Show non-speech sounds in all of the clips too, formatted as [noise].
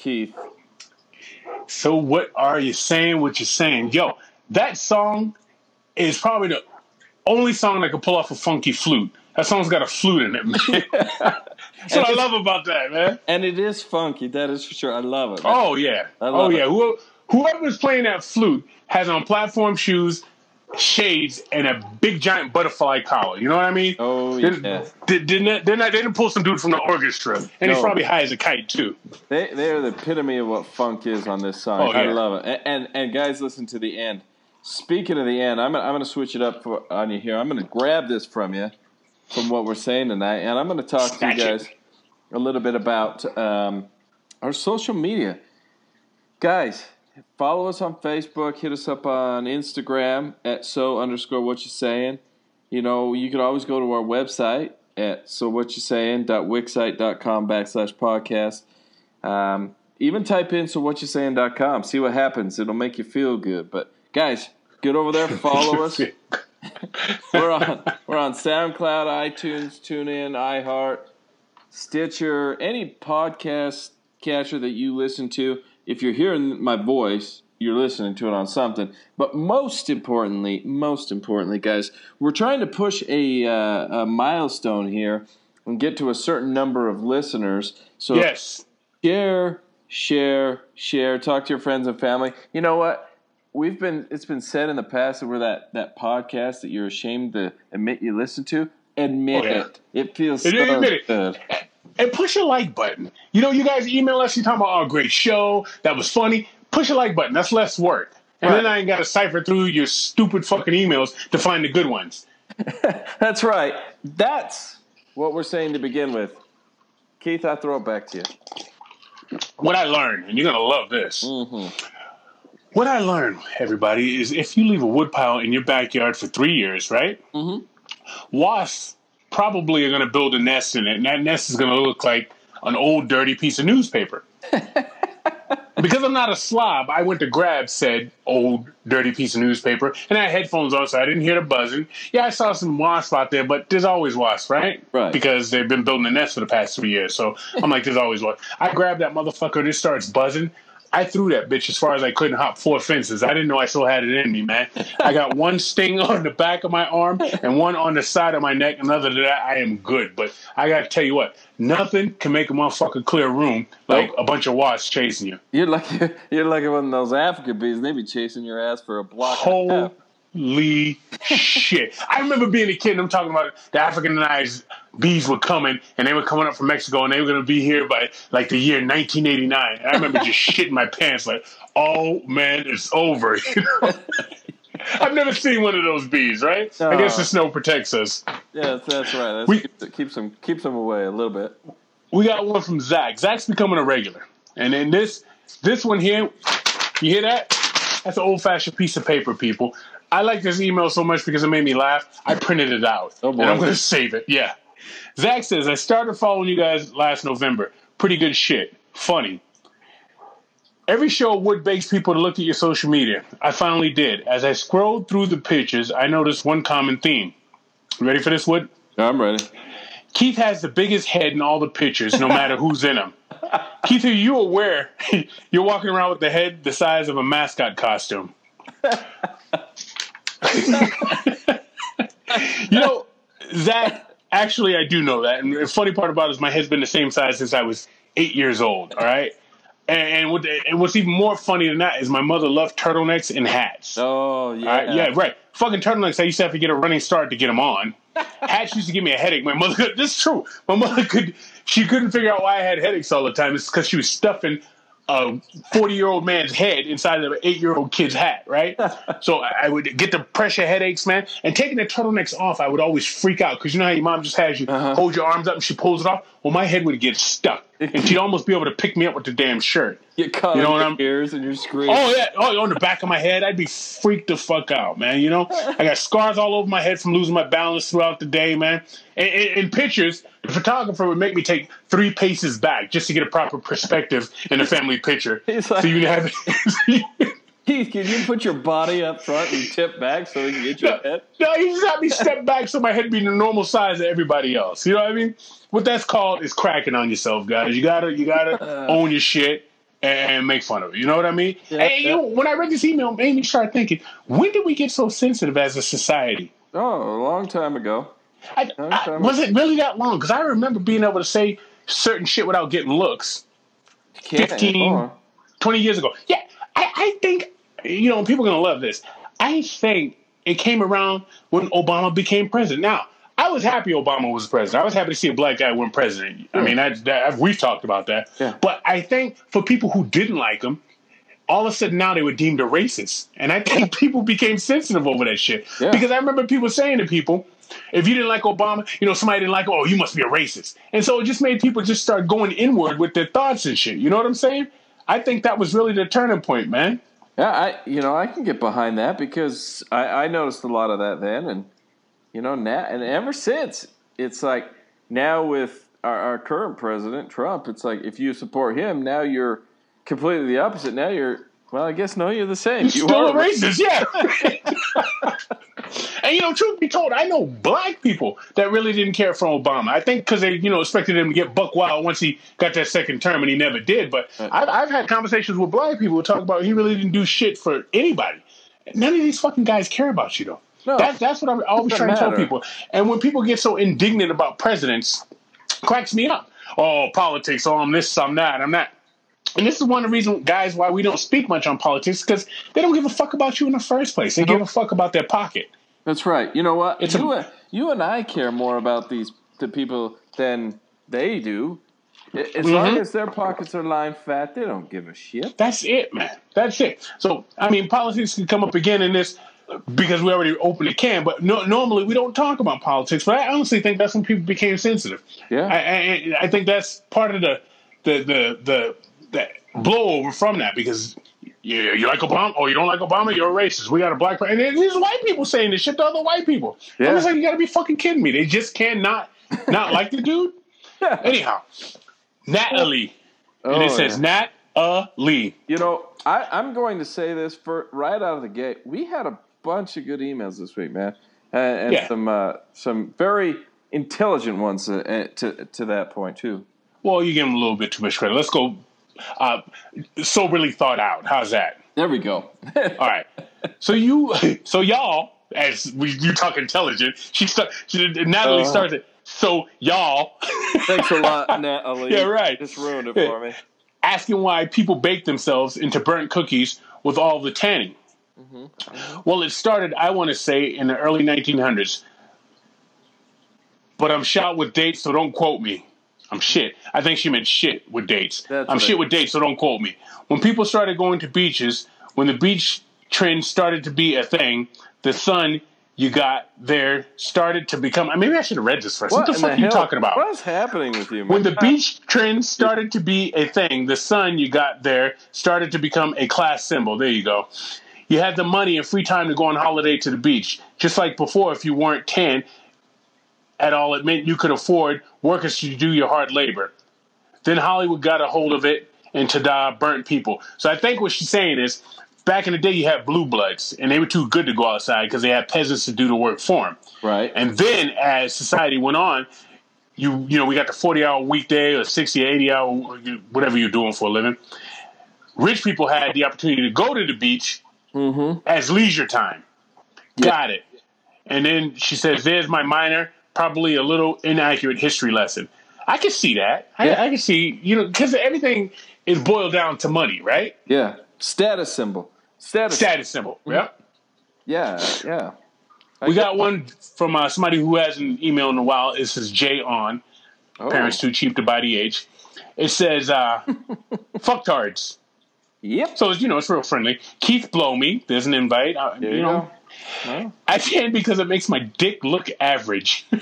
Keith. So what are you saying? What you're saying, yo? That song is probably the only song that can pull off a funky flute. That song's got a flute in it, man. [laughs] That's what I love about that, man. And it is funky, that is for sure. I love it. Oh yeah, I oh yeah. Who, whoever's playing that flute has on platform shoes, shades, and a big giant butterfly collar. You know what I mean? Oh, yeah. Didn't they, not, they didn't pull some dude from the orchestra, and he's probably high as a kite too. They, they are the epitome of what funk is on this song. Oh, I yeah. love it. And, and and guys, listen to the end. Speaking of the end, I'm gonna, I'm going to switch it up for, on you here. I'm going to grab this from you, from what we're saying tonight, and I'm going to talk Snatch to you it. guys a little bit about um, our social media. Guys, follow us on Facebook. Hit us up on Instagram at so underscore what you saying. You know, you could always go to our website at so what you saying saying.wixsite.com backslash podcast. Um, even type in so what you saying.com. See what happens. It'll make you feel good. But guys, get over there, follow us. [laughs] We're on we're on SoundCloud, iTunes, TuneIn, iHeart, Stitcher, any podcast catcher that you listen to. If you're hearing my voice, you're listening to it on something. But most importantly, most importantly, guys, we're trying to push a, uh, a milestone here and get to a certain number of listeners. So yes, share, share, share. Talk to your friends and family. You know what? We've been it's been said in the past that we're that that podcast that you're ashamed to admit you listen to. Admit Oh, yeah. it. It feels so it. And push a like button. You know, you guys email us, you talking about, oh, great show, that was funny. Push a like button. That's less work. And then I ain't got to cipher through your stupid fucking emails to find the good ones. [laughs] That's right. That's what we're saying to begin with. Keith, I throw it back to you. What I learned, and you're going to love this. Mm-hmm. What I learned, everybody, is if you leave a woodpile in your backyard for three years, right? Mhm. Wasps probably are going to build a nest in it, and that nest is going to look like an old, dirty piece of newspaper. [laughs] because I'm not a slob, I went to grab said old, dirty piece of newspaper, and I had headphones on, so I didn't hear the buzzing. Yeah, I saw some wasps out there, but there's always wasps, right? Right. Because they've been building a nest for the past three years. So I'm like, there's always one. I grab that motherfucker, and it starts buzzing. I threw that bitch as far as I could and hop four fences. I didn't know I still had it in me, man. I got one [laughs] sting on the back of my arm and one on the side of my neck, and other than that, I am good. But I got to tell you what, nothing can make a motherfucker clear a room like a bunch of wasps chasing you. You're lucky. [laughs] You're lucky one of those African bees. They be chasing your ass for a block. half. Holy shit. I remember being a kid and I'm talking about the Africanized bees were coming and they were coming up from Mexico and they were going to be here by like the year 1989. And I remember just [laughs] shitting my pants like, oh man, it's over. [laughs] You know? I've never seen one of those bees, right? I guess the snow protects us. Yeah, that's, that's right. That's, We- keeps, keeps them keeps them away a little bit. We got one from Zach. Zach's becoming a regular. And then this this one here, you hear that? That's an old fashioned piece of paper, people. I like this email so much because it made me laugh. I printed it out. Oh, boy. and I'm going to save it. Yeah. Zach says, I started following you guys last November. Pretty good shit. Funny. Every show Wood begs people to look at your social media. I finally did. As I scrolled through the pictures, I noticed one common theme. Ready for this, Wood? I'm ready. Keith has the biggest head in all the pictures, no matter who's in them. [laughs] Keith, are you aware [laughs] you're walking around with the head the size of a mascot costume? [laughs] [laughs] you know, Zach, actually, I do know that. And the funny part about it is my head's been the same size since I was eight years old, all right? And, and, what, and what's even more funny than that is my mother loved turtlenecks and hats. Oh yeah, right, yeah, right. Fucking turtlenecks. I used to have to get a running start to get them on. Hats used to give me a headache. My mother. Could, [laughs] this is true. My mother could. She couldn't figure out why I had headaches all the time. It's because she was stuffing a forty-year-old man's head inside of an eight-year-old kid's hat. Right. [laughs] so I I would get the pressure headaches, man. And taking the turtlenecks off, I would always freak out because you know how your mom just has you Uh-huh. hold your arms up and she pulls it off. Well, my head would get stuck, and she'd almost be able to pick me up with the damn shirt. Get caught You know what your I'm- ears and your screaming. Oh yeah, oh on the back of my head, I'd be freaked the fuck out, man. You know, I got scars all over my head from losing my balance throughout the day, man. In, in, pictures, the photographer would make me take three paces back just to get a proper perspective in a family picture. [laughs] He's like- so you have. [laughs] Keith, can you put your body up front and tip back so we can get your No, head? no, he just had me step back so my head be the normal size of everybody else. You know what I mean? What that's called is cracking on yourself, guys. You gotta you gotta uh. own your shit and make fun of it. You know what I mean? Yeah, and you know, when I read this email, it made me start thinking, when did we get so sensitive as a society? Oh, a long time ago. I, I, was it really that long? Because I remember being able to say certain shit without getting looks. Can't 15. anymore. 20 years ago. Yeah, I, I think, you know, people are going to love this. I think it came around when Obama became president. Now, I was happy Obama was president. I was happy to see a black guy win president. I mean, that, that, we've talked about that. Yeah. But I think for people who didn't like him, all of a sudden now they were deemed a racist. And I think [laughs] people became sensitive over that shit. Yeah. Because I remember people saying to people, if you didn't like Obama, you know, somebody didn't like, oh, you must be a racist. And so it just made people just start going inward with their thoughts and shit. You know what I'm saying? I think that was really the turning point, man. Yeah, I you know I can get behind that because I, I noticed a lot of that then, and you know now and ever since it's like now with our, our current president Trump, it's like if you support him now you're completely the opposite. Now you're well, I guess no, you're the same. You Still are a racist, yeah. [laughs] and you know, truth be told, I know black people that really didn't care for Obama. I think because they, you know, expected him to get buck wild once he got that second term, and he never did. But uh, I've, I've had conversations with black people who talk about he really didn't do shit for anybody. None of these fucking guys care about you, though. No. That's that's what I'm always trying to tell people. And when people get so indignant about presidents, cracks me up. Oh, politics. Oh, I'm this, I'm that, I'm that. And this is one of the reasons, guys, why we don't speak much on politics because they don't give a fuck about you in the first place. They give a fuck about their pocket. That's right. You know what? It's a- you, and- you and I care more about these the people than they do. As long Mhm. as their pockets are lined fat, they don't give a shit. That's it, man. That's it. So, I mean, politics can come up again in this because we already opened the can, but no, normally we don't talk about politics. But I honestly think that's when people became sensitive. Yeah. I, I, I think that's part of the the the the, the blowover from that because you, you like Obama or you don't like Obama, you're a racist. We got a black person. And these white people saying this shit to other white people. Yeah. I was like, you got to be fucking kidding me. They just cannot not [laughs] like the dude. Anyhow, Natalie. and Oh, it says yeah. Nat Ali. You know, I, I'm going to say this for right out of the gate. We had a bunch of good emails this week, man, and, and Yeah. some uh, some very intelligent ones uh, uh, to to that point too. Well, you give him a little bit too much credit. Let's go uh, soberly thought out. How's that? There we go. [laughs] All right. So you, so y'all, as we you talk intelligent, she start. She, Natalie Uh. starts it. So y'all Thanks a lot, [laughs] Natalie. Yeah, right. Just ruined it for me. asking why people bake themselves into burnt cookies with all the tanning. Mm-hmm. Well, it started, I want to say, in the early 1900s. But I'm shot with dates, so don't quote me. I'm shit. I think she meant shit with dates. That's I'm shit I- with dates, so don't quote me. When people started going to beaches, when the beach trend started to be a thing, the sun you got there started to become. Maybe I should have read this first. What, the in fuck are you talking about? What's happening with you, man? When the beach trend started to be a thing, the sun you got there started to become a class symbol. There you go. You had the money and free time to go on holiday to the beach. Just like before, if you weren't tan at all, it meant you could afford workers to do your hard labor. Then Hollywood got a hold of it and tada, burnt people. So I think what she's saying is back in the day, you had blue bloods and they were too good to go outside because they had peasants to do the work for them. right? And then as society went on, you you know we got the forty hour weekday or sixty or eighty hour whatever you're doing for a living. Rich people had the opportunity to go to the beach mm-hmm. as leisure time. Yeah. Got it. And then she says, "There's my minor, probably a little inaccurate history lesson." I can see that. I, Yeah. I can see you know because everything is boiled down to money, right? Yeah. Status symbol. Status. Status symbol. Mm-hmm. Yep. Yeah. Yeah. I We got one from uh, somebody who hasn't emailed in a while. It says Jay on. oh, parents too cheap to buy the age. It says uh, [laughs] fucktards. Yep. So it's, you know it's real friendly. Keith blow me. There's an invite. Uh, There you, you, know go. Well, I can't because it makes my dick look average, [laughs]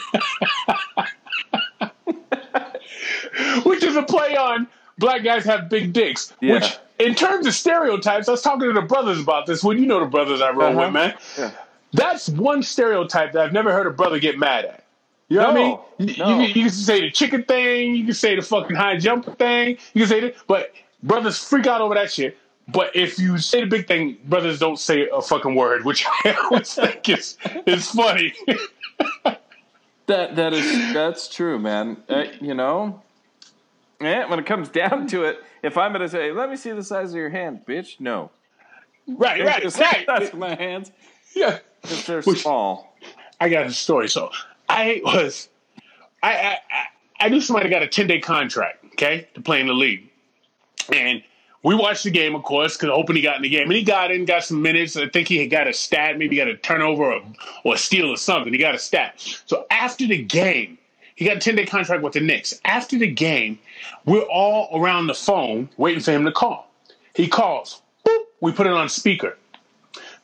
which is a play on black guys have big dicks. Yeah. Which in terms of stereotypes, I was talking to the brothers about this. When you know the brothers I roll Uh-huh. with, man. Yeah. That's one stereotype that I've never heard a brother get mad at. You know No, what I mean? No. you, you can say the chicken thing, you can say the fucking high jump thing, you can say that, but brothers freak out over that shit. But if you say the big thing, brothers don't say a fucking word, which [laughs] I always think is is funny. That that is that's true, man. Uh, you know, yeah. When it comes down to it, if I'm gonna say, "Let me see the size of your hand, bitch," no, right, right, Just right. That's [laughs] my hands. Yeah. If they're Which- small. I got a story. So I was, I I, I- I knew somebody got a ten day contract, okay, to play in the league, and we watched the game, of course, because hoping he got in the game, and he got in, got some minutes. I think he got a stat, maybe got a turnover or, or a steal or something. He got a stat. So after the game, he got a ten day contract with the Knicks. After the game, we're all around the phone waiting for him to call. He calls. Boop, we put it on speaker.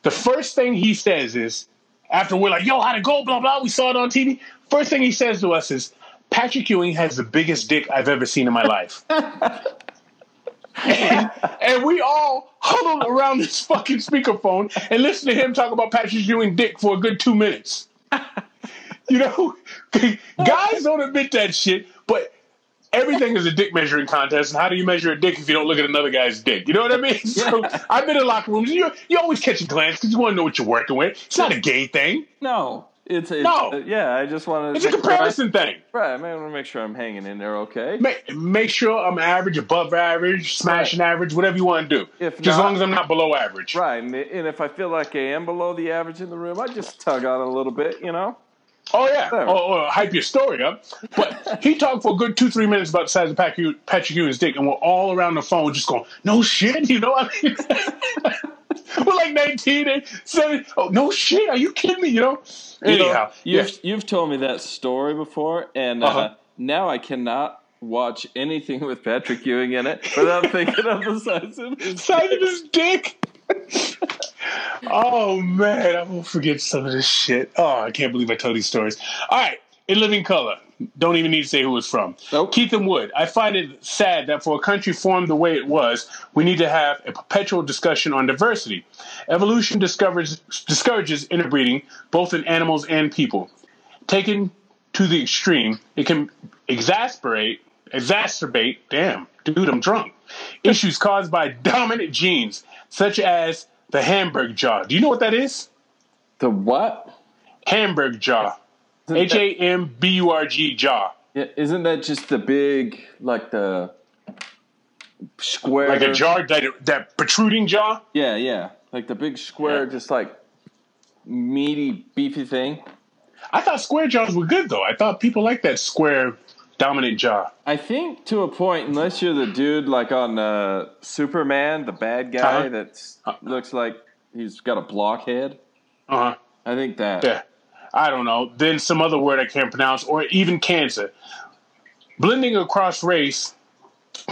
The first thing he says is, after we're like, yo, how'd it go? Blah, blah. We saw it on TV. First thing he says to us is, Patrick Ewing has the biggest dick I've ever seen in my life. [laughs] and, and we all huddled around this fucking speakerphone and listened to him talk about Patrick Ewing dick for a good two minutes. [laughs] you know, [laughs] guys don't admit that shit, but everything is a dick measuring contest. And how do you measure a dick if you don't look at another guy's dick? You know what I mean? [laughs] So I've been in locker rooms. You, you always catch a glance because you want to know what you're working with. It's not a gay thing. No, it's, it's No. uh, yeah. I just want to. It's a comparison thing. Right. I want to make sure I'm hanging in there. Okay. Make, make sure I'm average, above average, smashing average, whatever you want to do. If Just as long as I'm not below average. Right, and, and if I feel like I am below the average in the room, I just tug on a little bit, you know. Oh yeah, or, or hype your story up. But [laughs] he talked for a good two, three minutes about the size of Patrick, Patrick Ewing's dick, and we're all around the phone just going, "No shit," [laughs] you know. what I mean, [laughs] [laughs] we're like nineteen and seven. Oh no shit, are you kidding me? You know. You know, Anyhow, you've yeah. you've told me that story before, and uh, Uh-huh. now I cannot watch anything with Patrick Ewing in it without [laughs] thinking of the size of his size of his dick. [laughs] oh man, I won't forget some of this shit. Oh, I can't believe I told these stories. All right, in living color. Don't even need to say who it's from. Nope. Keith and Wood. I find it sad that for a country formed the way it was, we need to have a perpetual discussion on diversity. Evolution discovers, discourages interbreeding, both in animals and people. Taken to the extreme, it can exasperate, exacerbate, damn, dude, I'm drunk, [laughs] issues caused by dominant genes, such as the Hamburg jaw. Do you know what that is? The what? Hamburg jaw. H A M B U R G jaw. Yeah, isn't that just the big, like the square? Like a jaw, that, that protruding jaw? Yeah, yeah, like the big square, Yeah. just like meaty, beefy thing. I thought square jaws were good, though. I thought people like that square, dominant jaw. I think to a point, unless you're the dude like on uh, Superman, the bad guy Uh-huh. that looks like he's got a blockhead. Uh huh. I think that. Yeah. I don't know. Then some other word I can't pronounce, or even cancer. Blending across race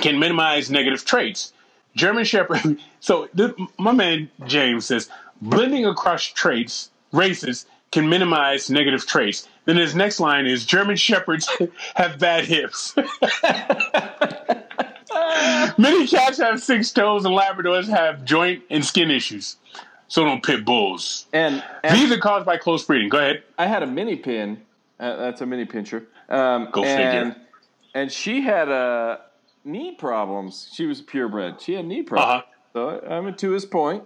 can minimize negative traits. German Shepherd. [laughs] So th- my man James says blending across traits, races can minimize negative traits. Then his next line is German Shepherds [laughs] have bad hips. [laughs] Many cats have six toes, and Labradors have joint and skin issues. So don't pit bulls. And, and These are caused by close breeding. Go ahead. I had a mini pin. Uh, that's a mini pinscher. Um, Go and, figure. And she had uh, knee problems. She was purebred. She had knee problems. Uh-huh. So I'm to his point.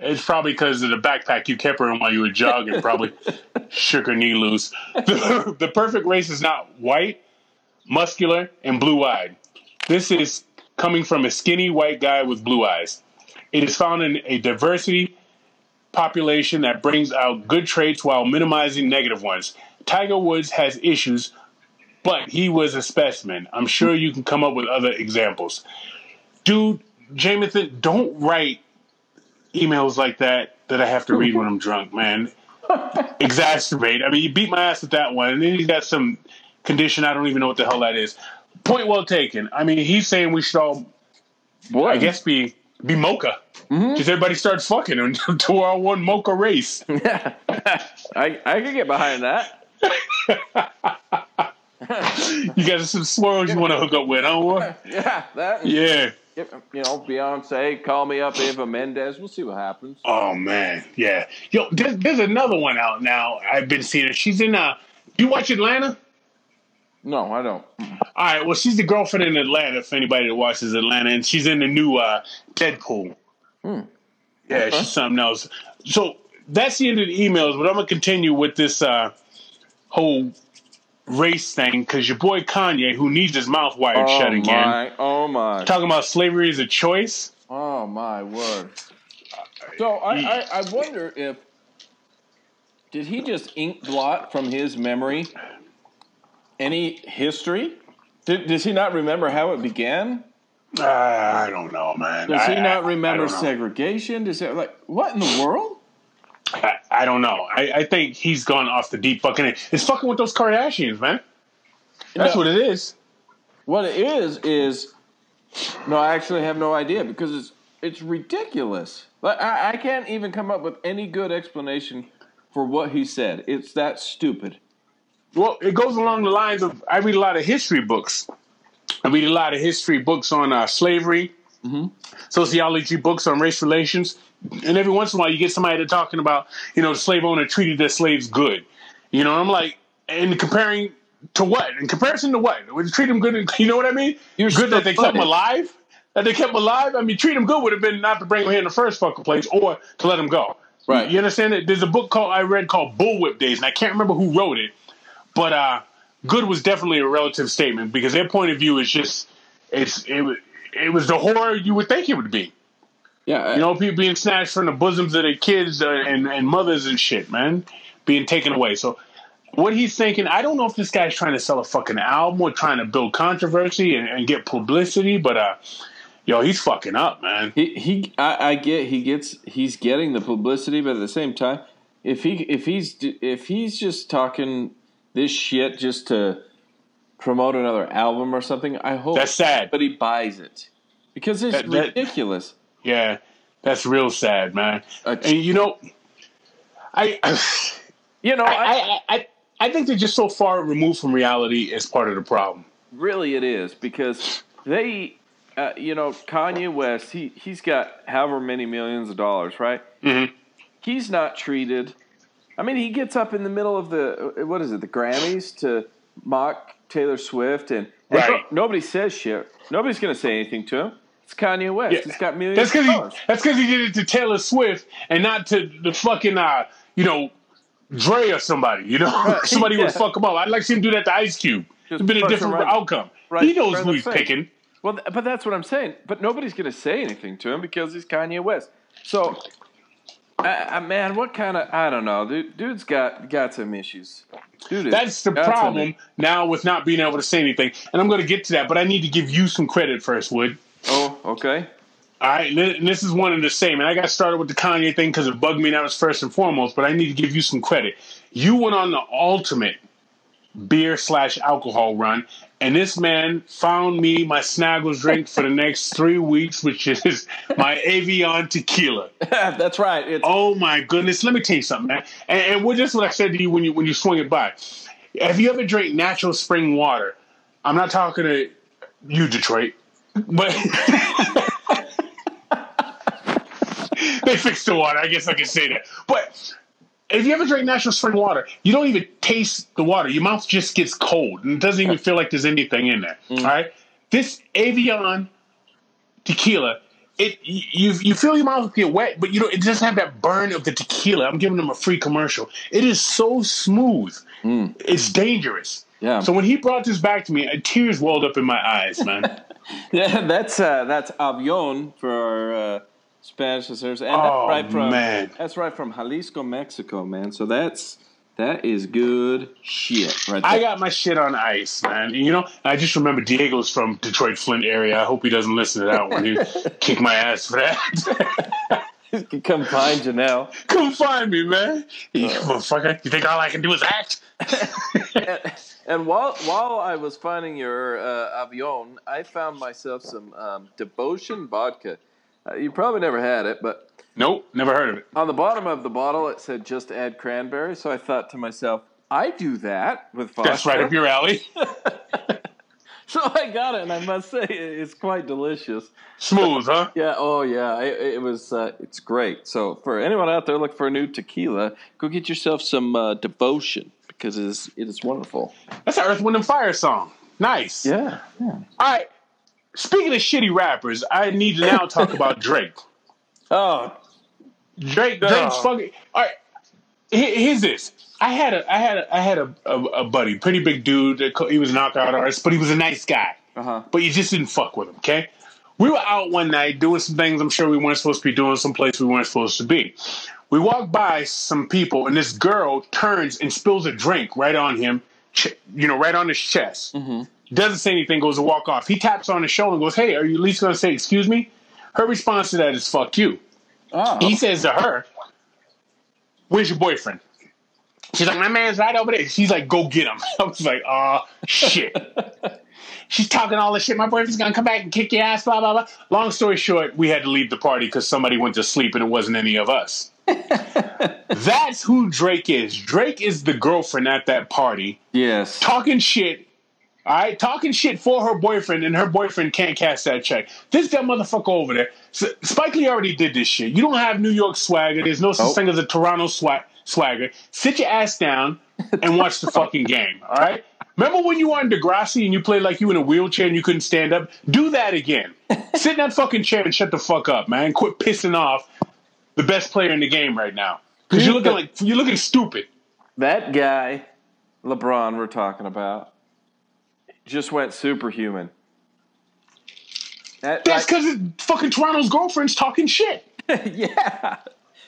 It's probably because of the backpack you kept her in while you were jogging. Probably [laughs] shook her knee loose. The, the perfect race is not white, muscular, and blue eyed. This is coming from a skinny white guy with blue eyes. It is found in a diversity population that brings out good traits while minimizing negative ones. Tiger Woods has issues, but he was a specimen. I'm sure you can come up with other examples. Dude, Jamathan, don't write emails like that that I have to read when I'm drunk, man. [laughs] Exacerbate. I mean, you beat my ass with that one, and then you got some condition. I don't even know what the hell that is. Point well taken. I mean, he's saying we should all, Boy, I guess, be be mocha. Just everybody starts fucking until [laughs] our one mocha race. Yeah. [laughs] I, I could get behind that. [laughs] You got some swirls you want to hook up with, huh? Yeah, that. Yeah. You know, Beyonce, call me up, Eva Mendes. We'll see what happens. Oh man, yeah. Yo, there's, there's another one out now. I've been seeing her. She's in. Uh, you watch Atlanta? No, I don't. All right. Well, she's the girlfriend in Atlanta. If anybody that watches Atlanta, and she's in the new uh, Deadpool. Yeah, it's just something else. So that's the end of the emails, but I'm gonna continue with this uh, whole race thing because your boy Kanye, who needs his mouth wired Oh shut again, my! Oh my! talking about slavery is a choice. Oh my word! So I, I, I wonder if did he just ink blot from his memory any history? Did, does he not remember how it began? Uh, I don't know, man. Does he I- not remember segregation? Does he like what in the world? I, I don't know. I, I think he's gone off the deep fucking end. It's fucking with those Kardashians, man. That's No. what it is. What it is is no, I actually have no idea because it's it's ridiculous. Like I, I can't even come up with any good explanation for what he said. It's that stupid. Well, it goes along the lines of I read a lot of history books. I read a lot of history books on uh, slavery, sociology books on race relations, and every once in a while you get somebody talking about you know the slave owner treated their slaves good. You know, I'm like, and comparing to what? In comparison to what? Would you treat them good? [laughs] You know what I mean? You're good that they kept them alive. That they kept them alive. I mean, treat them good would have been not to bring them here in the first fucking place, or to let them go. Right. You understand that? There's a book called I read called Bullwhip Days, and I can't remember who wrote it, but uh, good was definitely a relative statement because their point of view is just it's it was it was the horror you would think it would be. Yeah, You know, people being snatched from the bosoms of their kids uh, and and mothers and shit, man, being taken away. So. What he's thinking, I don't know if this guy's trying to sell a fucking album or trying to build controversy and, and get publicity, but uh, yo, he's fucking up, man. He he I, I get he gets he's getting the publicity, but at the same time, if he if he's if he's just talking this shit just to promote another album or something, I hope That's sad. But he buys it because it's That- that- ridiculous. Yeah, that's real sad, man. Uh, And you know, I. [sighs] You know, I, I, I, I, think they're just so far removed from reality as part of the problem. really it is because they, uh, you know, Kanye West, he he's got however many millions of dollars, right? Mhm. He's not treated. I mean, he gets up in the middle of the what is it, the Grammys to mock Taylor Swift, and, and Right. no- nobody says shit. Nobody's going to say anything to him. It's Kanye West. Yeah. He's got millions That's of because he. That's because he did it to Taylor Swift and not to the fucking uh, you know, Dre or somebody. You know, [laughs] somebody yeah. would fuck him up. I'd like to see him do that to Ice Cube. Just It's been a different right- outcome. right- he knows who he's picking. Well, but that's what I'm saying. But nobody's going to say anything to him because he's Kanye West. So, I, I, man, what kind of I don't know, dude. Dude's got got some issues. Dude, is- That's the problem now with not being able to say anything. And I'm going to get to that, but I need to give you some credit first, Wood. Oh, okay. All right, and and this is one and the same. And I got started with the Kanye thing because it bugged me. and That was first and foremost. But I need to give you some credit. You went on the ultimate beer slash alcohol run, and this man found me my Snaggles drink for the next three weeks, which is my Avion tequila. [laughs] that's right. It's Oh my goodness! Let me tell you something, man. And, and what just what I said to you when you when you swung it by. Have you ever drank natural spring water? I'm not talking to you, Detroit, but [laughs] they fixed the water. I guess I can say that. But if you ever drink natural spring water, you don't even taste the water. Your mouth just gets cold, and it doesn't even feel like there's anything in there. All right, this Avion tequila, it you you feel your mouth get wet, but you know it doesn't have that burn of the tequila. I'm giving them a free commercial. It is so smooth. It's dangerous. yeah, So when he brought this back to me, uh, tears welled up in my eyes, man. [laughs] yeah. That's uh, that's avion for uh, Spanish desserts, and Oh, that's right from man. that's right from Jalisco, Mexico, man. So that's that is good shit, right there. I got my shit on ice, man. You know, I just remember Diego's from Detroit, Flint area. I hope he doesn't listen to that one. He [laughs] kick my ass for that. Come find you now. Come find me, man. You motherfucker. You think all I can do is act? And while while I was finding your uh, avion, I found myself some um, devotion vodka. Uh, you probably never had it, but Nope, never heard of it. on the bottom of the bottle it said just add cranberry. So I thought to myself, I do that with vodka. That's right up your alley. [laughs] So I got it, and I must say it's quite delicious. Smooth, huh? [laughs] Yeah. Oh yeah. It, it was. Uh, it's great. So for anyone out there looking for a new tequila, go get yourself some uh, devotion because it is it is wonderful. That's an Earth, Wind, and Fire song. Nice. Yeah. Yeah. All right. Speaking of shitty rappers, I need to now talk about [laughs] Drake. Oh, Drake. Drake's fucking. All right, here- here's this. I had a, I had a, I had a, a, a buddy, pretty big dude. He was a knockout artist, but he was a nice guy. uh huh. But you just didn't fuck with him. Okay. We were out one night doing some things I'm sure we weren't supposed to be doing, some place we weren't supposed to be. We walked by some people, and this girl turns and spills a drink right on him, ch- you know, right on his chest. Doesn't say anything, goes to walk off. He taps on his shoulder and goes, Hey, are you at least going to say, Excuse me? Her response to that is, Fuck you. Oh, He says to her, Where's your boyfriend? She's like, My man's right over there. She's like, Go get him. [laughs] I was like, Oh, shit. [laughs] She's talking all this shit. My boyfriend's gonna come back and kick your ass, blah, blah, blah. Long story short, we had to leave the party because somebody went to sleep and it wasn't any of us. [laughs] That's who Drake is. Drake is the girlfriend at that party yes. talking shit. All right, talking shit for her boyfriend, and her boyfriend can't cash that check. This dumb motherfucker over there. S- Spike Lee already did this shit. You don't have New York swagger. There's no such thing as a Toronto swag- swagger. Sit your ass down and watch the fucking game. All right. Remember when you were on Degrassi and you played like you in a wheelchair and you couldn't stand up? Do that again. [laughs] Sit in that fucking chair and shut the fuck up, man. Quit pissing off the best player in the game right now. Because you're looking like you're looking stupid. That guy, LeBron, we're talking about, just went superhuman. That, That's because fucking Toronto's girlfriend's talking shit. [laughs] yeah,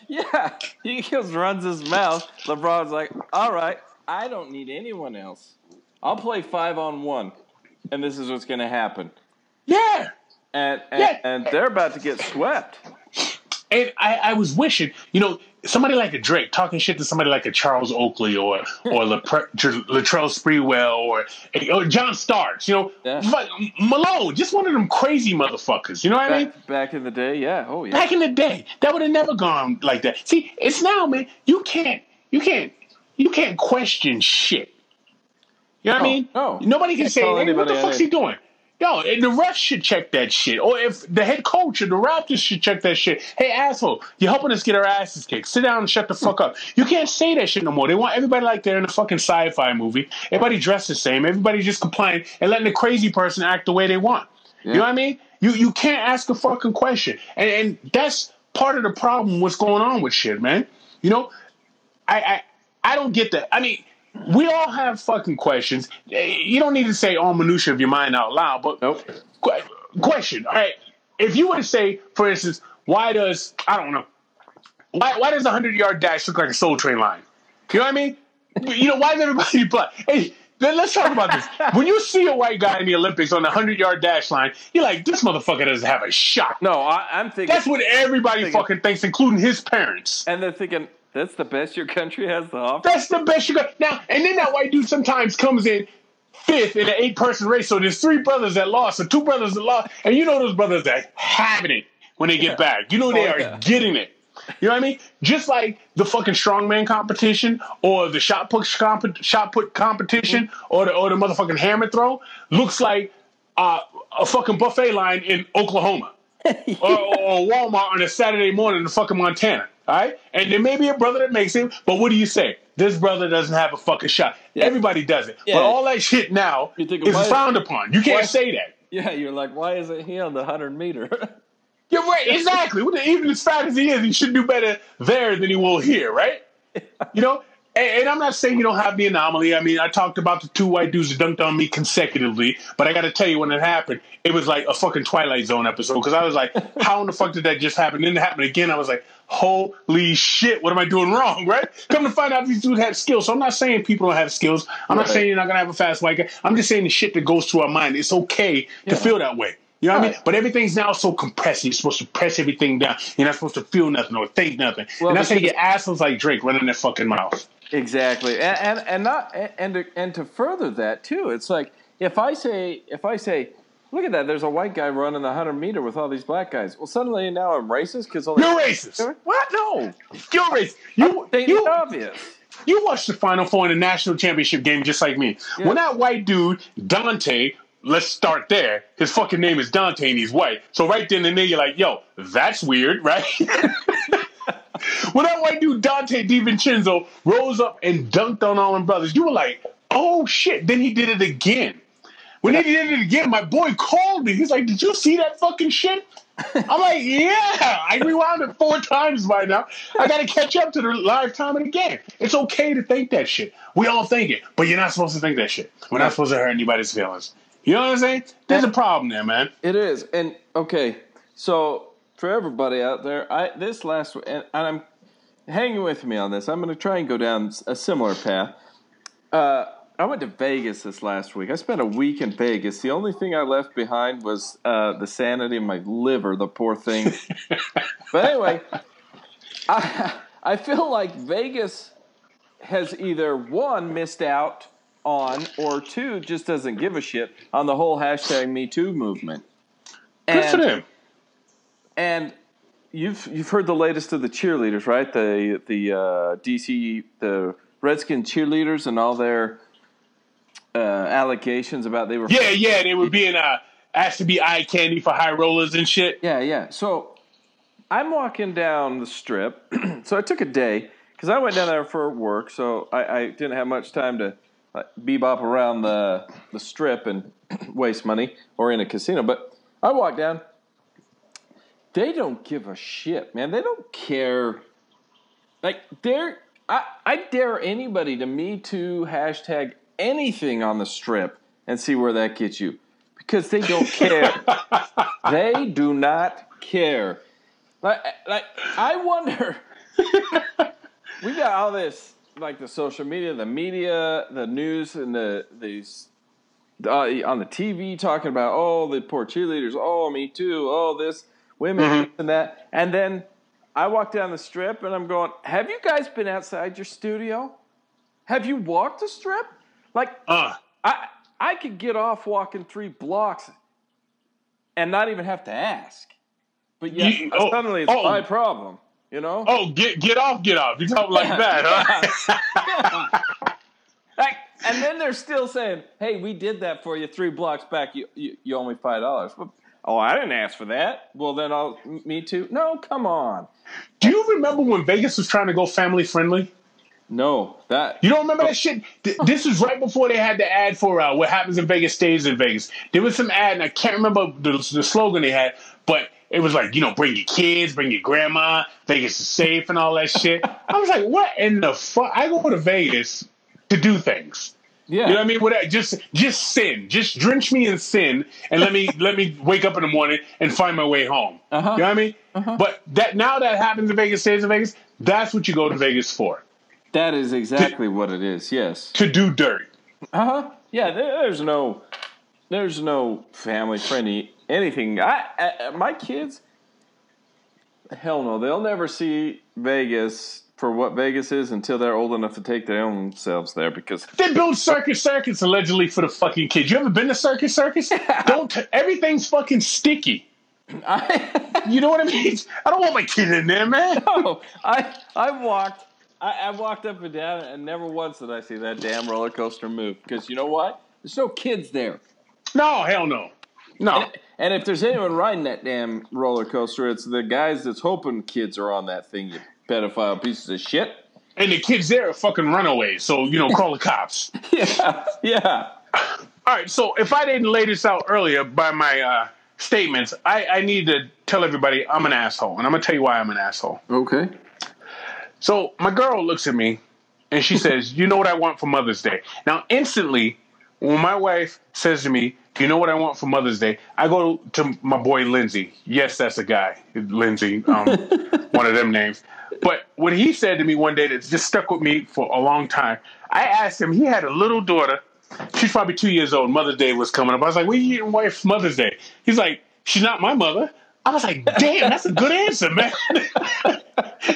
yeah. He just runs his mouth. LeBron's like, "All right, I don't need anyone else. I'll play five on one, and this is what's going to happen." Yeah. And and, Yeah. and they're about to get swept. And I, I was wishing, you know, somebody like a Drake talking shit to somebody like a Charles Oakley or [laughs] or Latrell Sprewell or, or John Starks, you know, Yeah. Malone, just one of them crazy motherfuckers. You know what I mean? Back, back in the day, yeah. Oh yeah. Back in the day, that would have never gone like that. See, it's now, man. You can't, you can't, you can't question shit. You know what I mean? no. Nobody can say, hey, what the fuck's he doing? Yo, and the refs should check that shit. Or if the head coach or the Raptors should check that shit. Hey, asshole, you're helping us get our asses kicked. Sit down and shut the fuck up. You can't say that shit no more. They want everybody like they're in a fucking sci-fi movie. Everybody dressed the same. Everybody just complying and letting the crazy person act the way they want. You know what I mean? You you can't ask a fucking question. And and that's part of the problem what's going on with shit, man. You know, I I, I don't get that. I mean, we all have fucking questions. You don't need to say all minutia of your mind out loud, but Nope. que- question. All right, if you were to say, for instance, why does I don't know, why why does a hundred yard dash look like a Soul Train line? You know what I mean? You know why does everybody [laughs] black? Hey, then let's talk about this. When you see a white guy in the Olympics on the hundred yard dash line, you're like, this motherfucker doesn't have a shot. No, I, I'm thinking. That's what everybody Thinking- fucking thinks, including his parents. and they're thinking that's the best your country has to offer. That's the best you got. Now, and then that white dude sometimes comes in fifth in an eight person race. So there's three brothers that lost, or two brothers that lost. And you know those brothers that having it when they get back. You know they Oh, are yeah. getting it. You know what I mean? Just like the fucking strongman competition or the shot put comp- shot put competition or the or the motherfucking hammer throw looks like uh, a fucking buffet line in Oklahoma [laughs] or, or Walmart on a Saturday morning in fucking Montana. All right, and there may be a brother that makes it, but what do you say? This brother doesn't have a fucking shot. Everybody does it, Yeah. but all that shit now You think, is frowned upon. You can't why- say that. Yeah, you're like, why isn't he on the hundred meter? [laughs] You're right, exactly. Even as fat as he is, he should do better there than he will here, right? You know, and, and I'm not saying you don't have the anomaly. I mean, I talked about the two white dudes that dunked on me consecutively, but I got to tell you, when it happened, it was like a fucking Twilight Zone episode because I was like, [laughs] how in the fuck did that just happen? Then it happened again. I was like, holy shit, what am I doing wrong, [laughs] right? Come to find out these dudes have skills. So I'm not saying people don't have skills. I'm not saying you're not going to have a fast white guy. I'm just saying the shit that goes through our mind. It's okay to feel that way. You know what I mean? But everything's now so compressed. You're supposed to press everything down. You're not supposed to feel nothing or think nothing. Well, and that's how you get assholes like Drake running their fucking mouth. Exactly, and and, and not and to, and to further that too, it's like if I say if I say, look at that, there's a white guy running the hundred meter with all these black guys. Well, suddenly now I'm racist because all these You're racist. What? No, You're racist. You, you, obvious. you watched the Final Four in the national championship game just like me. Yeah. When that white dude, Donte, let's start there. His fucking name is Donte and he's white. So right then and there, you're like, yo, that's weird, right? [laughs] when that white dude, Donte DiVincenzo, rose up and dunked on all them brothers, you were like, oh shit. Then he did it again. When they did it again, my boy called me. He's like, "Did you see that fucking shit?" I'm like, "Yeah." I rewound it four times by now. I got to catch up to the live time of the game. It's okay to think that shit. We all think it, but you're not supposed to think that shit. We're not supposed to hurt anybody's feelings. You know what I'm saying? There's a problem there, man. It is, and okay. So for everybody out there, I this last and, and I'm hanging with me on this. I'm going to try and go down a similar path. Uh, I went to Vegas this last week. I spent a week in Vegas. The only thing I left behind was uh, the sanity of my liver. The poor thing. [laughs] but anyway, I I feel like Vegas has either one missed out on or two just doesn't give a shit on the whole hashtag Me Too movement. Good for them. And you've you've heard the latest of the cheerleaders, right? The the uh, DC the Redskin cheerleaders and all their uh, allegations about they were Yeah, yeah, they were being uh, asked to be eye candy for high rollers and shit. Yeah, yeah. So I'm walking down the strip. [clears throat] so I took a day because I went down there for work, so I, I didn't have much time to like, bebop around the the strip and [clears throat] waste money or in a casino. But I walked down. They don't give a shit, man. They don't care. Like they're I, I dare anybody to me too hashtag anything on the strip and see where that gets you. Because they don't care. [laughs] they do not care. Like, like I wonder. [laughs] we got all this, like the social media, the media, the news, and the these uh, on the TV talking about oh the poor cheerleaders, oh me too, oh this women Mhm. this and that, and then I walk down the strip and I'm going, have you guys been outside your studio? Have you walked the strip? Like Uh, I I could get off walking three blocks and not even have to ask. But yet You- oh, suddenly it's oh. my problem, you know? oh, get get off, get off. You talk like [laughs] that, huh? [laughs] Like, and then they're still saying, "Hey, we did that for you three blocks back. You you, you owe me five dollars." Oh, I didn't ask for that. Well, then I'll me too. No, come on. Do you remember when Vegas was trying to go family friendly? No, that You don't remember that shit? This is right before they had the ad for uh, what happens in Vegas stays in Vegas. There was some ad, and I can't remember the, the slogan they had, but it was like, you know, bring your kids, bring your grandma, Vegas is safe, and all that [laughs] shit. I was like, what in the fuck? I go to Vegas to do things. yeah. You know what I mean? What, just just sin, just drench me in sin, and let me [laughs] let me wake up in the morning and find my way home. Uh-huh. You know what I mean? But that now that happens in Vegas, stays in Vegas. That's what you go to Vegas for that is exactly what it is. Yes. to do dirt. Uh huh. Yeah. There, there's no, there's no family friendly anything. I, I my kids, hell no, they'll never see Vegas for what Vegas is until they're old enough to take their own selves there because They build Circus Circus allegedly for the fucking kids. You ever been to Circus Circus? [laughs] Don't t- everything's fucking sticky. I. [laughs] You know what I mean? I don't want my kid in there, man. No, I I walked I, I walked up and down and never once did I see that damn roller coaster move because you know what? There's no kids there. No, hell no, no. And if there's anyone riding that damn roller coaster, it's the guys that's hoping kids are on that thing. You pedophile pieces of shit. And the kids there are fucking runaways, so you know, [laughs] call the cops. Yeah, yeah. All right, so if I didn't lay this out earlier by my uh, statements, I, I need to tell everybody I'm an asshole, and I'm gonna tell you why I'm an asshole. Okay. So my girl looks at me and she [laughs] says, "You know what I want for Mother's Day?" Now, instantly, when my wife says to me, Do "You know what I want for Mother's Day?" I go to my boy Lindsay. Yes, that's a guy, Lindsay, um, [laughs] one of them names. But what he said to me one day that just stuck with me for a long time. I asked him. He had a little daughter. She's probably two years old. Mother's Day was coming up. I was like, "What are you getting wife for Mother's Day?" He's like, "She's not my mother." I was like, "Damn, that's a good answer, man." [laughs]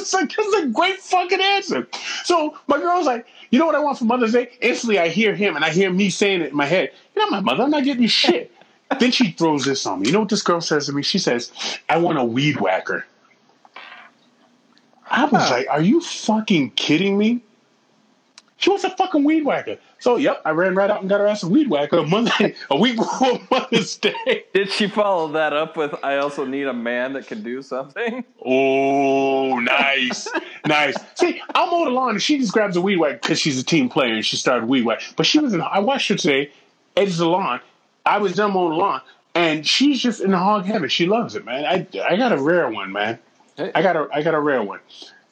it was like, was a great fucking answer. So my girl's like, you know what I want for Mother's Day? Instantly, I hear him and I hear me saying it in my head. You're not my mother. I'm not getting you shit. [laughs] then she throws this on me. You know what this girl says to me? She says, I want a weed whacker. I was Huh. like, are you fucking kidding me? She wants a fucking weed whacker. So, yep, I ran right out and got her ass a weed whacker a month, a week before [laughs] Mother's Day. Did she follow that up with "I also need a man that can do something"? Oh, nice, [laughs] nice. See, I'll mow the lawn, and she just grabs a weed whack because she's a team player and she started weed whack. But she was in. I watched her today. edges the lawn. I was done mowing the lawn, and she's just in the hog heaven. She loves it, man. I I got a rare one, man. Hey. I got a I got a rare one.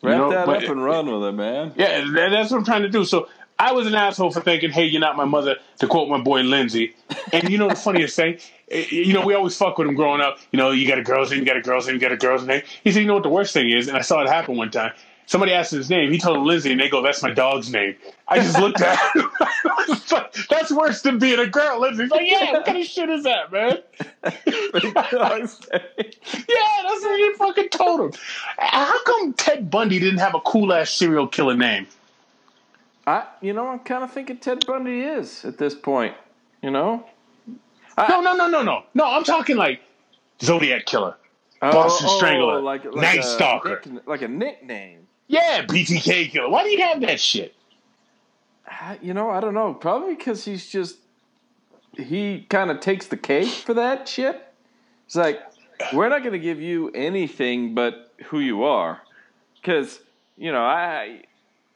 Wrap know, that but- up and run with it, man. yeah, that- that's what I'm trying to do. So I was an asshole for thinking, "Hey, you're not my mother," to quote my boy Lindsay. And you know the funniest thing, [laughs] Eh, you know we always fuck with him growing up. You know, you got a girl's name, you got a girl's name, you got a girl's name. He said, "You know what the worst thing is?" And I saw it happen one time. Somebody asked his name. He told him Lindsay, and they go, "That's my dog's name." I just looked at him. [laughs] Like, That's worse than being a girl. Lindsay's like, "Yeah, what kind of shit is that, man?" [laughs] yeah, that's what he fucking told him. How come Ted Bundy didn't have a cool ass serial killer name? I, you know, I'm kind of thinking Ted Bundy is at this point. You know, No, no, no, no, no. No, I'm talking like Zodiac Killer. Oh, Boston oh, Strangler, Oh, like, like Night a Stalker. nick- like a nickname. Yeah, BTK Killer. Why do you have that shit? Uh, You know, I don't know. Probably because he's just he kind of takes the cake for that shit. It's like we're not going to give you anything but who you are, because you know I.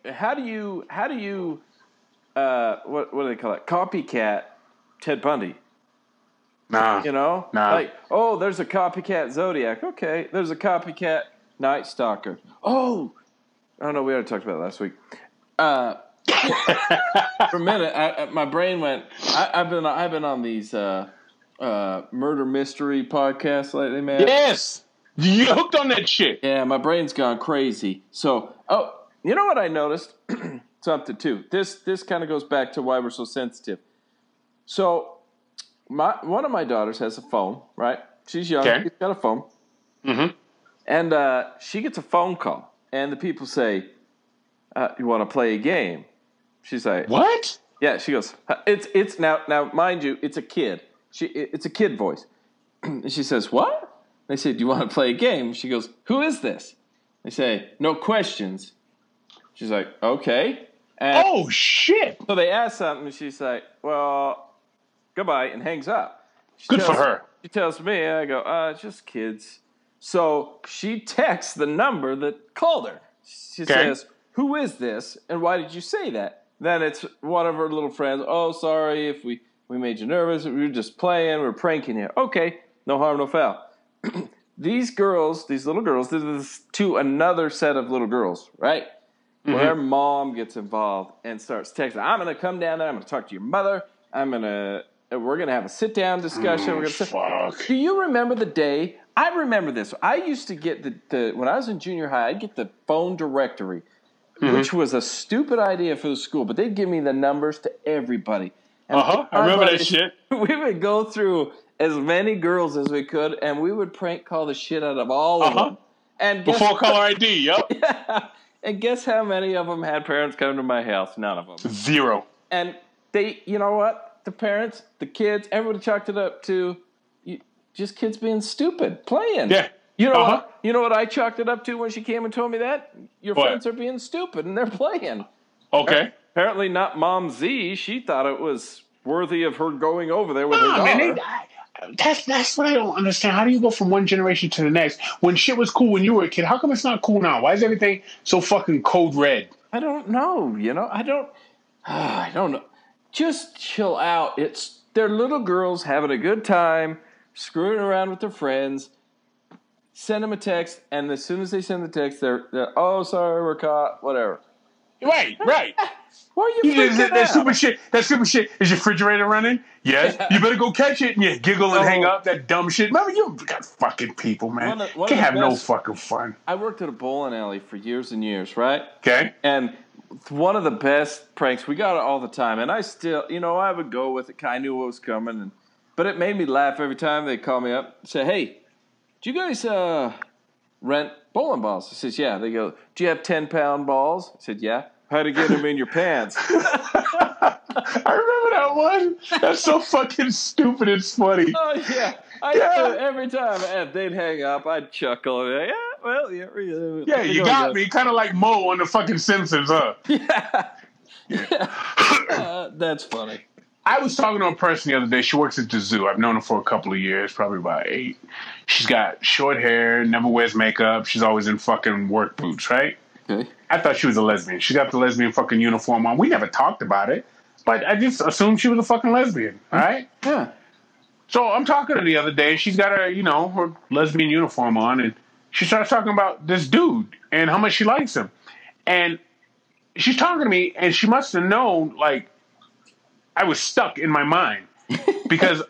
How do you how do you uh, what what do they call it copycat Ted Bundy? Nah. You know, Nah. like oh, there's a copycat Zodiac. Okay, there's a copycat Night Stalker. Oh, oh know. we already talked about it last week. Uh, [coughs] for a minute, I, I- my brain went. I, I've been I've been on these uh, uh, murder mystery podcasts lately, man. yes. You hooked on that shit. Yeah, my brain's gone crazy. So, oh, you know what I noticed? [clears throat] Something too. This this kind of goes back to why we're so sensitive. So, my one of my daughters has a phone, right? She's young. Okay. She's got a phone, Mm-hmm. and uh, she gets a phone call, and the people say, uh, "You want to play a game?" She's like, What? yeah, she goes. "Uh, It's it's now now mind you, it's a kid. She it's a kid voice. [clears throat] and she says, "What?" They say, "Do you want to play a game?" She goes, "Who is this?" They say, "No questions." She's like, "Okay." And Oh shit! so they ask something, and she's like, "Well, goodbye," and hangs up. She Good for tells- her. She tells me, I go, "Uh, just kids." So she texts the number that called her. She Okay. says, "Who is this, and why did you say that?" Then it's one of her little friends. Oh, sorry if we we made you nervous. We were just playing. We are pranking you. Okay, no harm, no foul. [clears throat] these girls, these little girls, this is to another set of little girls, right? Mm-hmm. Where mom gets involved and starts texting. I'm gonna come down there. I'm gonna talk to your mother. I'm gonna. We're gonna have a sit down discussion. we're gonna. sit- Fuck. do you remember the day? I remember this. I used to get the, the when I was in junior high, I'd get the phone directory, Mm-hmm. which was a stupid idea for the school, but they'd give me the numbers to everybody. Uh huh. I remember that shit. [laughs] We would go through as many girls as we could, and we would prank call the shit out of all of them. Uh-huh. And Before caller ID. Yup. and guess how many of them had parents come to my house? None of them. Zero. And they, you know what? The parents, the kids, everybody chalked it up to just kids being stupid, playing. Yeah. You know Uh-huh. what? You know what I chalked it up to when she came and told me that? Your What? friends are being stupid and they're playing. Okay. Apparently not Mom Z. She thought it was worthy of her going over there with her Nah, daughter. man, they, that's that's what I don't understand. How do you go from one generation to the next? When shit was cool when you were a kid, how come it's not cool now? Why is everything so fucking code red? I don't know. You know, I don't. [sighs] I don't know. Just chill out. It's they're little girls having a good time, screwing around with their friends. Send them a text, and as soon as they send the text, they're, they're oh sorry we're caught, whatever. Right, right. [laughs] Why are you freaking that, that stupid shit. That stupid shit. Is your refrigerator running? Yes. [laughs] You better go catch it. And you giggle and Oh. hang up. That dumb shit. Remember, you got fucking people, man. One of- one Can't have the no fucking fun. I worked at a bowling alley for years and years, right? Okay. And one of the best pranks we got it all the time, and I still, you know, I would go with it. I knew what was coming, and but it made me laugh every time they call me up, and say, "Hey, do you guys uh, rent bowling balls?" I says, "Yeah." They go, "Do you have ten pound balls?" I said, "Yeah." How to get them in your pants? [laughs] I remember that one. That's so fucking stupid. It's funny. oh yeah, I Yeah. every time if they'd hang up, I'd chuckle. And, yeah, well, yeah, yeah. Yeah, you got me. Kind of like Moe on the fucking Simpsons, huh? [laughs] Yeah, yeah. [laughs] Uh, that's funny. I was talking to a person the other day. She works at the zoo. I've known her for a couple of years, probably about eight. She's got short hair, never wears makeup. She's always in fucking work boots, right? Okay. I thought she was a lesbian. She got the lesbian fucking uniform on. We never talked about it. but I just assumed she was a fucking lesbian. All right. Yeah. So I'm talking to her the other day. She's got her, you know, her lesbian uniform on, and she starts talking about this dude and how much she likes him. And she's talking to me, and she must have known, like, I was stuck in my mind because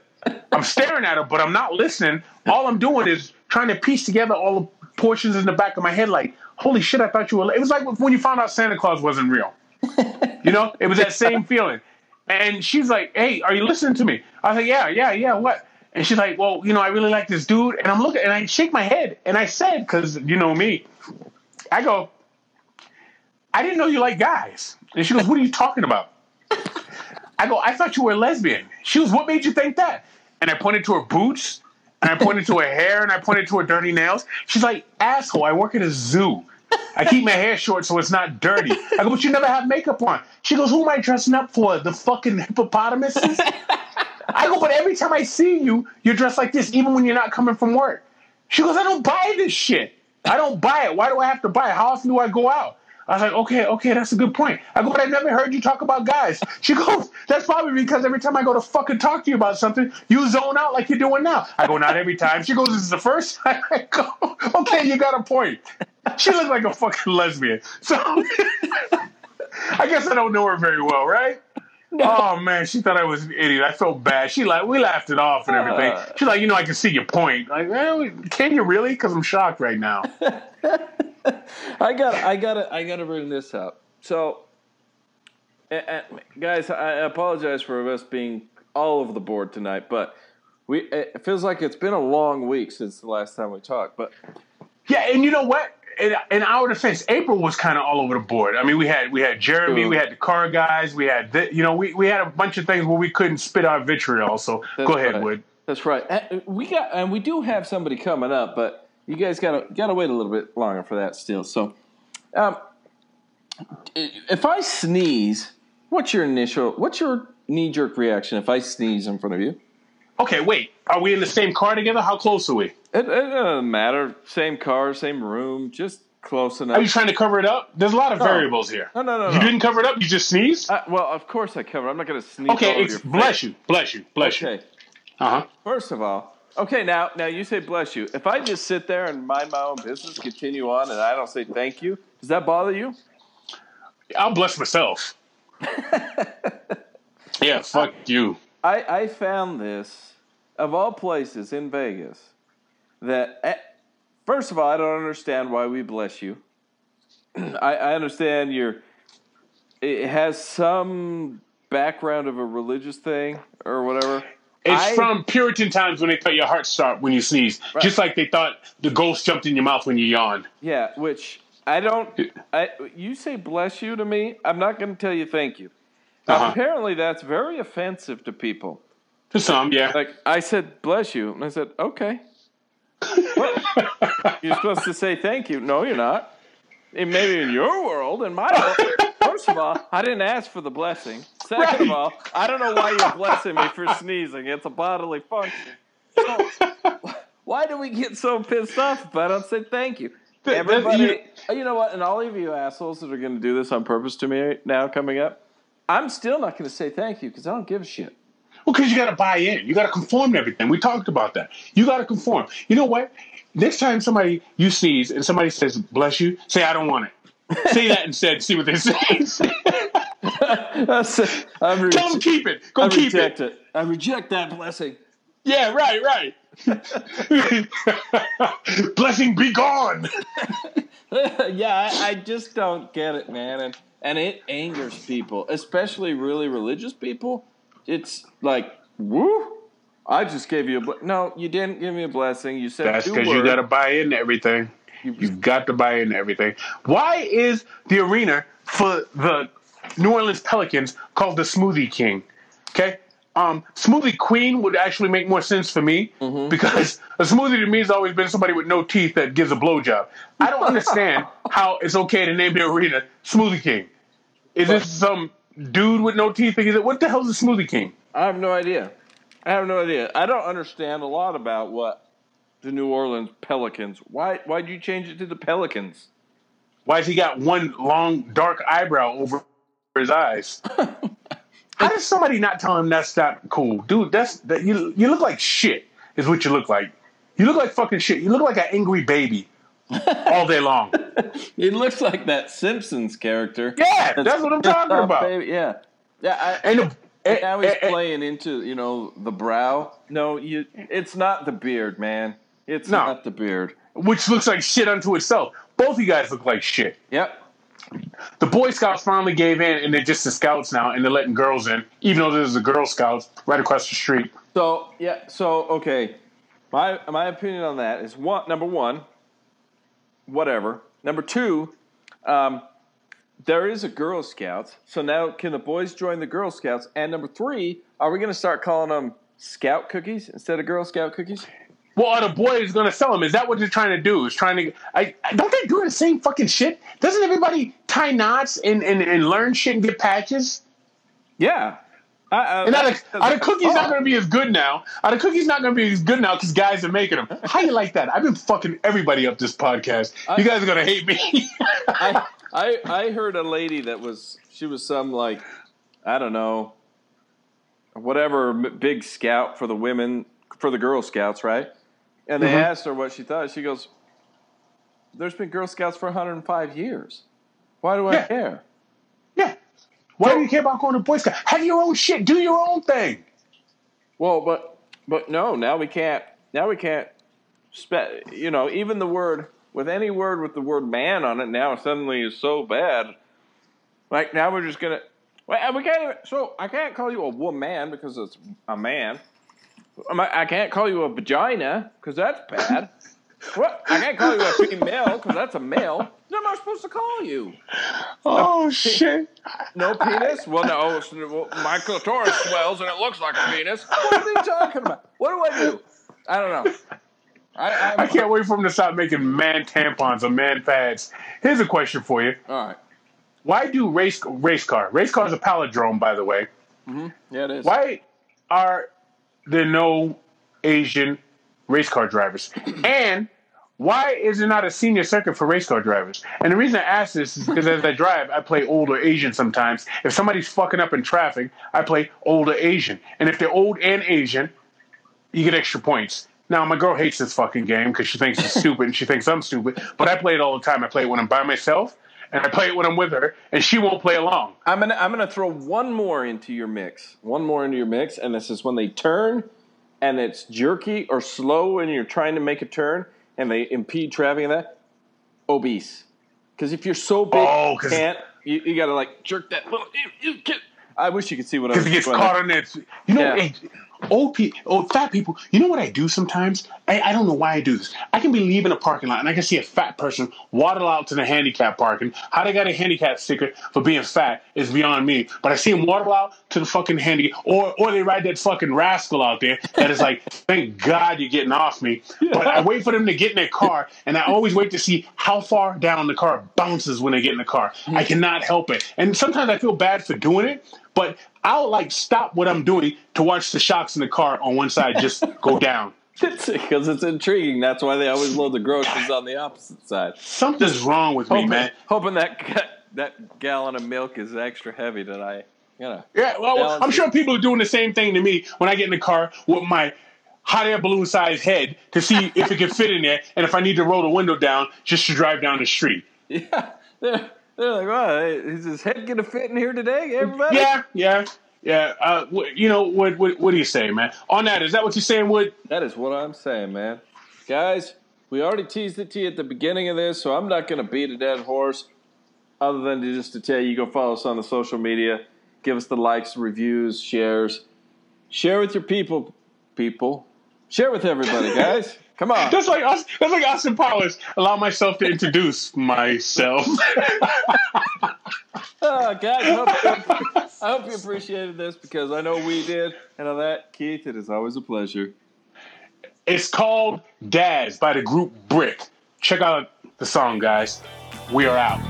I'm staring at her, but I'm not listening. All I'm doing is trying to piece together all the portions in the back of my head, like, holy shit, I thought you were. It was like when you found out Santa Claus wasn't real. You know, it was that same feeling. And she's like, "Hey, are you listening to me?" I was like, "Yeah, yeah, yeah. What?" And she's like, "Well, you know, I really like this dude." And I'm looking, and I shake my head, and I said, "Because you know me," I go, "I didn't know you like guys." And she goes, "What are you talking about?" I go, "I thought you were a lesbian." She goes, "What made you think that?" And I pointed to her boots, and I pointed to her hair, and I pointed to her dirty nails. She's like, "Asshole! I work at a zoo." I keep my hair short so it's not dirty. I go, but you never have makeup on. She goes, who am I dressing up for? The fucking hippopotamuses? I go, but every time I see you, you're dressed like this, even when you're not coming from work. She goes, I don't buy this shit. I don't buy it. Why do I have to buy it? How often do I go out? I was like, okay, okay, that's a good point. I go, but I never heard you talk about guys. She [laughs] goes, that's probably because every time I go to fucking talk to you about something, you zone out like you're doing now. I go, not every time. She goes, this is the first [laughs] time. I go, okay, you got a point. She looked like a fucking lesbian. So [laughs] I guess I don't know her very well, right? Oh man, she thought I was an idiot. I felt bad. She like we laughed it off and everything. Uh. She's like, you know, I can see your point. Like, well, can you really? Because I'm shocked right now. [laughs] I got I got to I got to bring this up. So, guys, I apologize for us being all over the board tonight, but we it feels like it's been a long week since the last time we talked. But Yeah, and you know what? In, in our defense, April was kind of all over the board. I mean, we had we had Jeremy, True. we had the car guys, we had th- you know we, we had a bunch of things where we couldn't spit our vitriol. So go ahead, right. Wood. that's right. We got and we do have somebody coming up, but you guys got to got to wait a little bit longer for that still. So, um, if I sneeze, what's your initial what's your knee jerk reaction if I sneeze in front of you? Okay, wait. Are we in the same car together? How close are we? It, it doesn't matter. Same car, same room, just close enough. Are you trying to cover it up? There's a lot of No. variables here. No, no, no, You no. didn't cover it up. You just sneezed. Uh, well, of course I cover. I'm not going to sneeze all okay, over it's, your face. bless you, bless you, bless you. Okay. Uh huh. First of all, okay, now now you say bless you. If I just sit there and mind my own business, continue on, and I don't say thank you, does that bother you? I'll bless myself. [laughs] yeah, fuck you. I, I found this, of all places in Vegas, that eh, first of all, I don't understand why we bless you. [clears throat] I, I understand your it has some background of a religious thing or whatever. It's I- from Puritan times when they thought your heart stopped when you sneeze, Right. just like they thought the ghost jumped in your mouth when you yawned. Yeah, which I don't. I you say bless you to me. I'm not going to tell you thank you. Uh-huh. Apparently, that's very offensive to people. To some, yeah. Like I said, bless you, and I said, okay. [laughs] You're supposed to say thank you. No, you're not. And maybe in your world, in my world. First of all, I didn't ask for the blessing. Second Right. of all, I don't know why you're blessing me for sneezing. It's a bodily function. So, [laughs] why do we get so pissed off if I don't say thank you? That- Everybody, you- you, you know what? And all of you assholes that are going to do this on purpose to me now coming up, I'm still not going to say thank you because I don't give a shit. Well, because you got to buy in. You got to conform to everything. We talked about that. You got to conform. You know what? Next time somebody you sneeze and somebody says "bless you," say "I don't want it." [laughs] say that instead. See what they say. [laughs] That's. I, re- Tell them keep it. Go I keep reject it. it. I reject that blessing. Yeah, right, right. [laughs] Blessing be gone. yeah, I, I just don't get it, man, and and it angers people, especially really religious people. It's like, woo! I just gave you a ble- no. You didn't give me a blessing. You said That's because you got to buy in everything. You've got to buy into everything. Why is the arena for the New Orleans Pelicans called the Smoothie King? Okay. Um, smoothie Queen would actually make more sense for me because a smoothie to me has always been somebody with no teeth that gives a blowjob. I don't understand [laughs] how it's okay to name the arena Smoothie King. Is this some dude with no teeth? Is it what the hell is a Smoothie King? I have no idea. I have no idea. I don't understand a lot about what the New Orleans Pelicans. Why? Why'd you change it to the Pelicans? Why has he got one long dark eyebrow over his eyes? [laughs] How does somebody not tell him that's not cool, dude? That's that you. You look like shit. Is what you look like. You look like fucking shit. You look like an angry baby [laughs] all day long. He looks like that Simpsons character. Yeah, that's what I'm talking about. baby, Yeah, yeah. I, And, the, and, now he's playing into you know the brow. No, you. It's not the beard, man. It's No. not the beard. which looks like shit unto itself. Both you guys look like shit. Yep. The Boy Scouts finally gave in, and they're just the Scouts now, and they're letting girls in, even though there's the Girl Scouts right across the street. So yeah. So okay. My my opinion on that is one. Number one. Whatever. Number two. Um, there is a Girl Scouts. So now can the boys join the Girl Scouts? And number three, are we going to start calling them Scout cookies instead of Girl Scout cookies? Well, are the boys going to sell them? Is that what they're trying to do? Is trying to? I, I don't they do the same fucking shit? Doesn't everybody tie knots and, and, and learn shit and get patches? Yeah. I, I, And are the, are the cookies not Oh. going to be as good now? Are the cookies not going to be as good now because guys are making them? How you like that? I've been fucking everybody up this podcast. You guys are going to hate me. I, [laughs] I I heard a lady that was she was some like I don't know whatever big scout for the women for the Girl Scouts, right? And they Mhm. asked her what she thought. She goes, "There's been Girl Scouts for 105 years. Why do I Yeah. care?" yeah. Why do you care about going to Boy Scout? Have your own shit. Do your own thing. Well, but but no, now we can't. Now we can't. Spe- you know, even the word with any word with the word man on it now suddenly is so bad. Like now we're just gonna. Well, we can't even. So I can't call you a woman because it's a man. I'm- can't call you a vagina because that's bad. what? I can't call you a female because that's a male. What am I supposed to call you? Oh shit! No penis? Well, no. my clitoris swells and it looks like a penis. What are you talking about? What do I do? I don't know. I, I can't wait for them to stop making man tampons or man pads. Here's a question for you: All right. Why do race race car? Race car is a palindrome, by the way. Mm-hmm. Yeah, it is. Why are there are no Asian race car drivers? [clears throat] And why is there not a senior circuit for race car drivers? And the reason I ask this is because as I drive, I play older Asian sometimes. If somebody's fucking up in traffic, I play older Asian. And if they're old and Asian, you get extra points. Now, my girl hates this fucking game because she thinks it's stupid and she thinks I'm stupid, but I play it all the time. I play it when I'm by myself and I play it when I'm with her, and she won't play along. I'm gonna I'm gonna throw one more into your mix. One more into your mix, and this is when they turn, and it's jerky or slow, and you're trying to make a turn, and they impede traffic. And that obese, because if you're so big, Oh, you can't. You, you got to like jerk that little. You, you I wish you could see what I was because he gets caught on it. You know, Yeah. hey, old people, old fat people. You know what I do sometimes? I, I don't know why I do this. I can be leaving a parking lot and I can see a fat person waddle out to the handicap parking. How they got a handicap sticker for being fat is beyond me. But I see them waddle out to the fucking handy, or or they ride that fucking rascal out there that is like, [laughs] thank God you're getting off me. But I wait for them to get in their car, and I always wait to see how far down the car bounces when they get in the car. I mm. cannot help it, and sometimes I feel bad for doing it. But I'll like stop what I'm doing to watch the shocks in the car on one side just go [laughs] down. because it's intriguing. That's why they always load the groceries on the opposite side. Something's wrong with me, man. hoping [laughs] that that gallon of milk is extra heavy that I, you know. Yeah, well, I'm sure people are doing the same thing to me when I get in the car with my hot air balloon sized head to see if it can fit in there and if I need to roll the window down just to drive down the street. [laughs] Yeah, they're, they're like, "Wow, is his head gonna fit in here today, everybody?" Yeah, yeah, yeah. Uh, you know what, what? What do you say, man? On that, is that what you're saying, Wood? That is what I'm saying, man. Guys, we already teased it to you at the beginning of this, so I'm not gonna beat a dead horse. Other than to just to tell you, go follow us on the social media, give us the likes, reviews, shares, share with your people, people, share with everybody, guys. Come on. That's like us. That's like Austin Powers. Allow myself to introduce myself. [laughs] Oh, God! I hope, you, I hope you appreciated this because I know we did. And on that, Keith, it is always a pleasure. it's called Dazz by the group Brick. Check out the song, guys. We are out.